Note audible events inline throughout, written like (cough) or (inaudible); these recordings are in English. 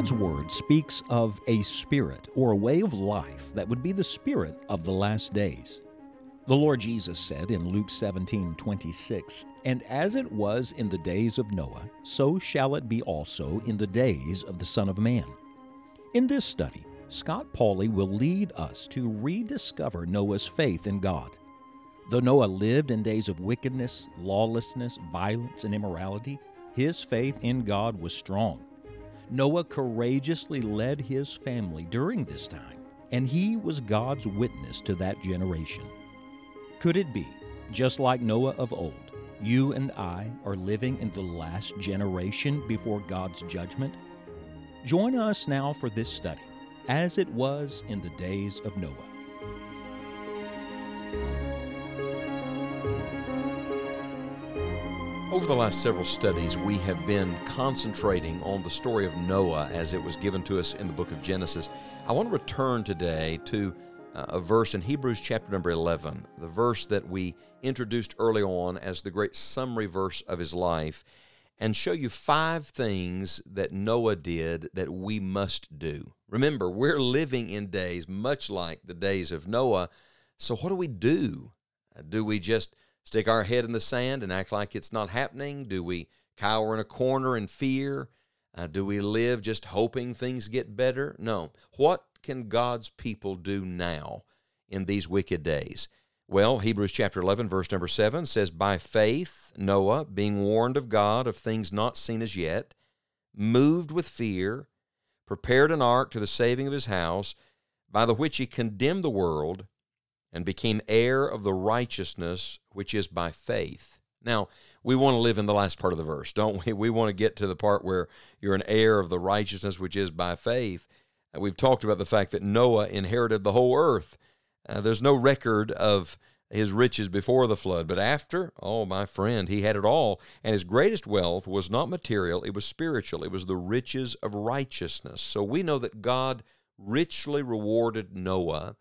God's Word speaks of a spirit or a way of life that would be the spirit of the last days. The Lord Jesus said in Luke 17 26, And as it was in the days of Noah, so shall it be also in the days of the Son of Man. In this study, Scott Pauley will lead us to rediscover Noah's faith in God. Though Noah lived in days of wickedness, lawlessness, violence, and immorality, his faith in God was strong. Noah courageously led his family during this time, and he was God's witness to that generation. Could it be, just like Noah of old, you and I are living in the last generation before God's judgment? Join us now for this study as it was in the days of Noah. Over the last several studies, we have been concentrating on the story of Noah as it was given to us in the book of Genesis. I want to return today to uh, a verse in Hebrews chapter number 11, the verse that we introduced early on as the great summary verse of his life and show you five things that Noah did that we must do. Remember, we're living in days much like the days of Noah. So, what do we do? Uh, do we just stick our head in the sand and act like it's not happening? Do we cower in a corner in fear? Uh, do we live just hoping things get better? No. What can God's people do now in these wicked days? Well, Hebrews chapter 11, verse number 7 says, By faith, Noah, being warned of God of things not seen as yet, moved with fear, prepared an ark to the saving of his house, by the which he condemned the world and became heir of the righteousness which is by faith. Now, we want to live in the last part of the verse, don't we? We want to get to the part where you're an heir of the righteousness which is by faith. We've talked about the fact that Noah inherited the whole earth. Uh, there's no record of his riches before the flood, but after, oh, my friend, he had it all. And his greatest wealth was not material, it was spiritual. It was the riches of righteousness. So we know that God richly rewarded Noah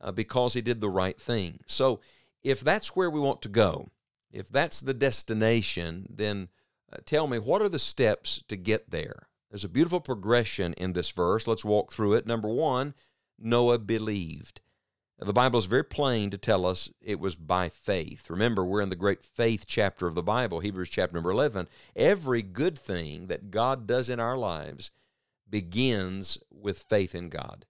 uh, because he did the right thing. So if that's where we want to go, if that's the destination, then uh, tell me what are the steps to get there? There's a beautiful progression in this verse. Let's walk through it. Number one, Noah believed. The Bible is very plain to tell us it was by faith. Remember, we're in the great faith chapter of the Bible, Hebrews chapter number 11. Every good thing that God does in our lives begins with faith in God.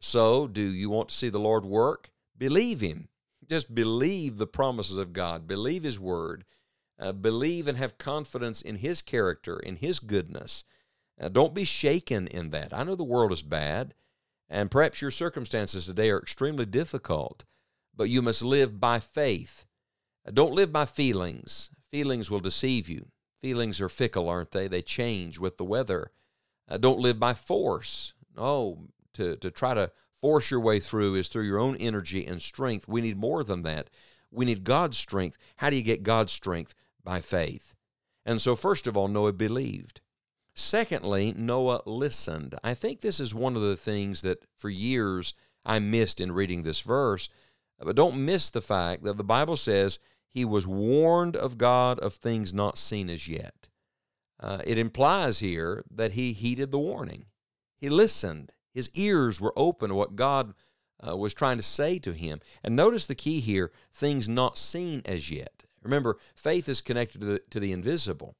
So, do you want to see the Lord work? Believe Him. Just believe the promises of God, believe His word, uh, believe and have confidence in His character, in His goodness. Uh, don't be shaken in that. I know the world is bad. And perhaps your circumstances today are extremely difficult, but you must live by faith. Don't live by feelings. Feelings will deceive you. Feelings are fickle, aren't they? They change with the weather. Uh, don't live by force. No, to, to try to force your way through is through your own energy and strength. We need more than that. We need God's strength. How do you get God's strength? By faith. And so, first of all, Noah believed. Secondly, Noah listened. I think this is one of the things that for years I missed in reading this verse. But don't miss the fact that the Bible says he was warned of God of things not seen as yet. Uh, it implies here that he heeded the warning. He listened. His ears were open to what God uh, was trying to say to him. And notice the key here things not seen as yet. Remember, faith is connected to the, to the invisible.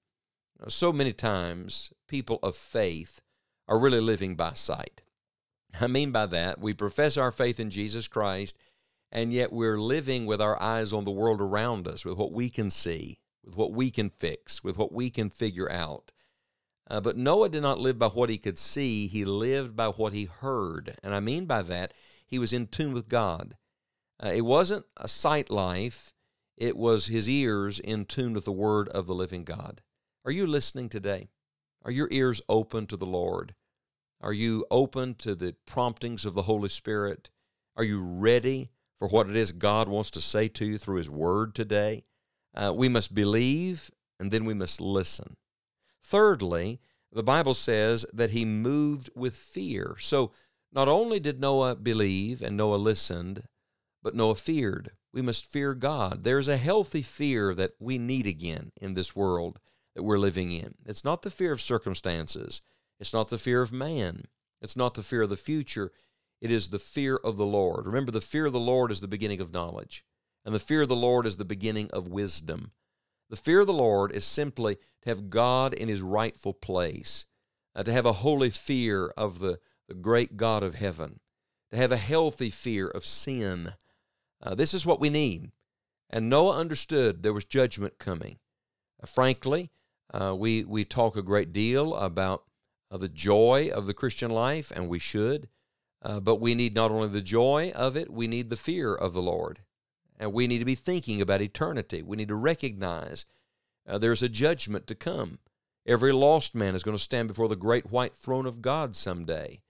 So many times, people of faith are really living by sight. I mean by that, we profess our faith in Jesus Christ, and yet we're living with our eyes on the world around us, with what we can see, with what we can fix, with what we can figure out. Uh, but Noah did not live by what he could see, he lived by what he heard. And I mean by that, he was in tune with God. Uh, it wasn't a sight life, it was his ears in tune with the word of the living God. Are you listening today? Are your ears open to the Lord? Are you open to the promptings of the Holy Spirit? Are you ready for what it is God wants to say to you through His Word today? Uh, we must believe and then we must listen. Thirdly, the Bible says that he moved with fear. So not only did Noah believe and Noah listened, but Noah feared. We must fear God. There's a healthy fear that we need again in this world that we're living in. It's not the fear of circumstances. It's not the fear of man. It's not the fear of the future. It is the fear of the Lord. Remember, the fear of the Lord is the beginning of knowledge, and the fear of the Lord is the beginning of wisdom. The fear of the Lord is simply to have God in his rightful place, uh, to have a holy fear of the, the great God of heaven, to have a healthy fear of sin. Uh, this is what we need. And Noah understood there was judgment coming. Uh, frankly, uh, we, we talk a great deal about uh, the joy of the Christian life, and we should. Uh, but we need not only the joy of it, we need the fear of the Lord. And we need to be thinking about eternity. We need to recognize uh, there's a judgment to come. Every lost man is going to stand before the great white throne of God someday.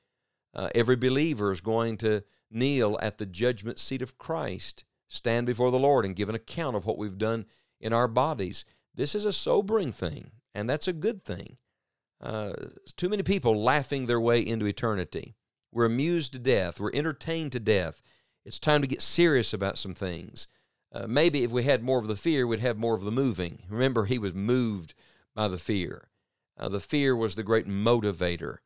Uh, every believer is going to kneel at the judgment seat of Christ, stand before the Lord, and give an account of what we've done in our bodies. This is a sobering thing, and that's a good thing. Uh, too many people laughing their way into eternity. We're amused to death. We're entertained to death. It's time to get serious about some things. Uh, maybe if we had more of the fear, we'd have more of the moving. Remember, he was moved by the fear. Uh, the fear was the great motivator.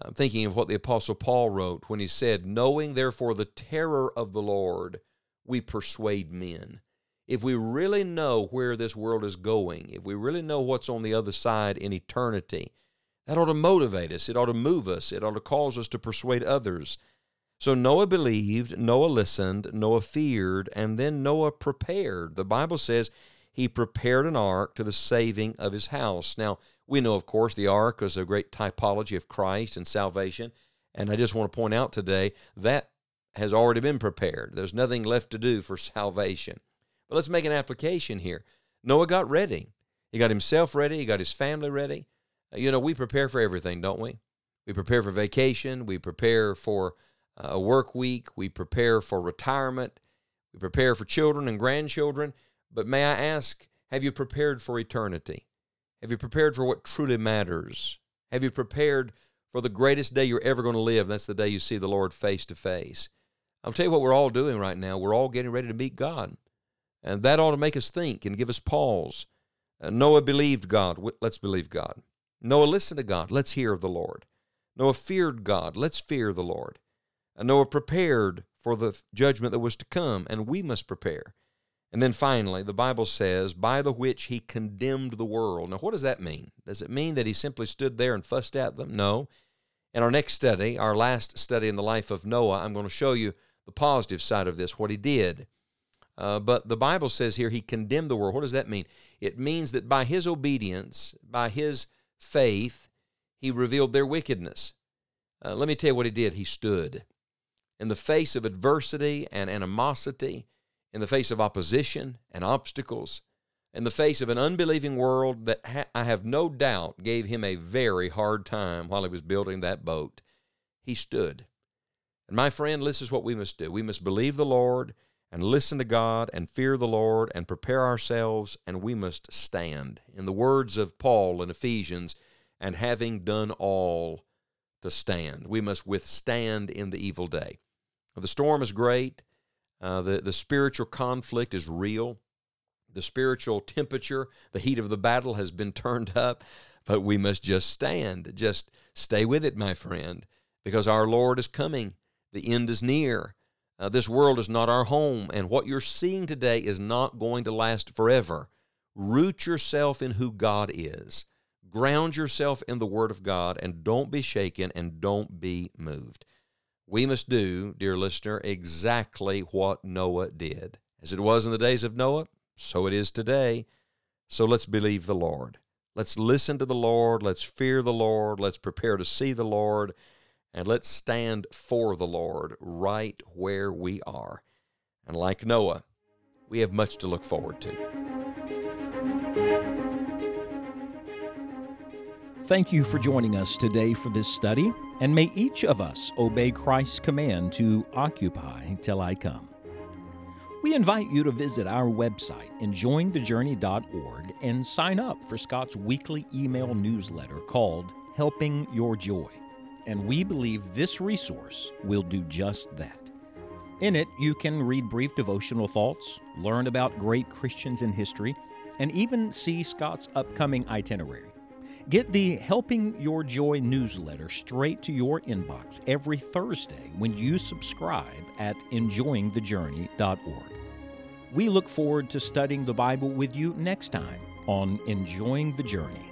I'm thinking of what the Apostle Paul wrote when he said, Knowing therefore the terror of the Lord, we persuade men. If we really know where this world is going, if we really know what's on the other side in eternity, that ought to motivate us. It ought to move us. It ought to cause us to persuade others. So Noah believed, Noah listened, Noah feared, and then Noah prepared. The Bible says he prepared an ark to the saving of his house. Now, we know, of course, the ark was a great typology of Christ and salvation. And I just want to point out today that has already been prepared. There's nothing left to do for salvation. But let's make an application here. Noah got ready. He got himself ready, he got his family ready. You know, we prepare for everything, don't we? We prepare for vacation, we prepare for a work week, we prepare for retirement, we prepare for children and grandchildren. But may I ask, have you prepared for eternity? Have you prepared for what truly matters? Have you prepared for the greatest day you're ever going to live? That's the day you see the Lord face to face. I'll tell you what we're all doing right now. We're all getting ready to meet God. And that ought to make us think and give us pause. Uh, Noah believed God. Let's believe God. Noah listened to God. Let's hear of the Lord. Noah feared God. Let's fear the Lord. And Noah prepared for the judgment that was to come, and we must prepare. And then finally, the Bible says, by the which he condemned the world. Now, what does that mean? Does it mean that he simply stood there and fussed at them? No. In our next study, our last study in the life of Noah, I'm going to show you the positive side of this, what he did. Uh, but the Bible says here he condemned the world. What does that mean? It means that by his obedience, by his faith, he revealed their wickedness. Uh, let me tell you what he did. He stood. In the face of adversity and animosity, in the face of opposition and obstacles, in the face of an unbelieving world that ha- I have no doubt gave him a very hard time while he was building that boat, he stood. And my friend, this is what we must do. We must believe the Lord and listen to God and fear the Lord and prepare ourselves, and we must stand. In the words of Paul in Ephesians, and having done all to stand. We must withstand in the evil day. The storm is great. Uh, the, the spiritual conflict is real. The spiritual temperature, the heat of the battle has been (laughs) turned up, but we must just stand. Just stay with it, my friend, because our Lord is coming. The end is near. Uh, this world is not our home, and what you're seeing today is not going to last forever. Root yourself in who God is. Ground yourself in the Word of God, and don't be shaken and don't be moved. We must do, dear listener, exactly what Noah did. As it was in the days of Noah, so it is today. So let's believe the Lord. Let's listen to the Lord. Let's fear the Lord. Let's prepare to see the Lord and let's stand for the Lord right where we are. And like Noah, we have much to look forward to. Thank you for joining us today for this study, and may each of us obey Christ's command to occupy till I come. We invite you to visit our website, enjoyingthejourney.org, and sign up for Scott's weekly email newsletter called Helping Your Joy and we believe this resource will do just that. In it, you can read brief devotional thoughts, learn about great Christians in history, and even see Scott's upcoming itinerary. Get the Helping Your Joy newsletter straight to your inbox every Thursday when you subscribe at enjoyingthejourney.org. We look forward to studying the Bible with you next time on Enjoying the Journey.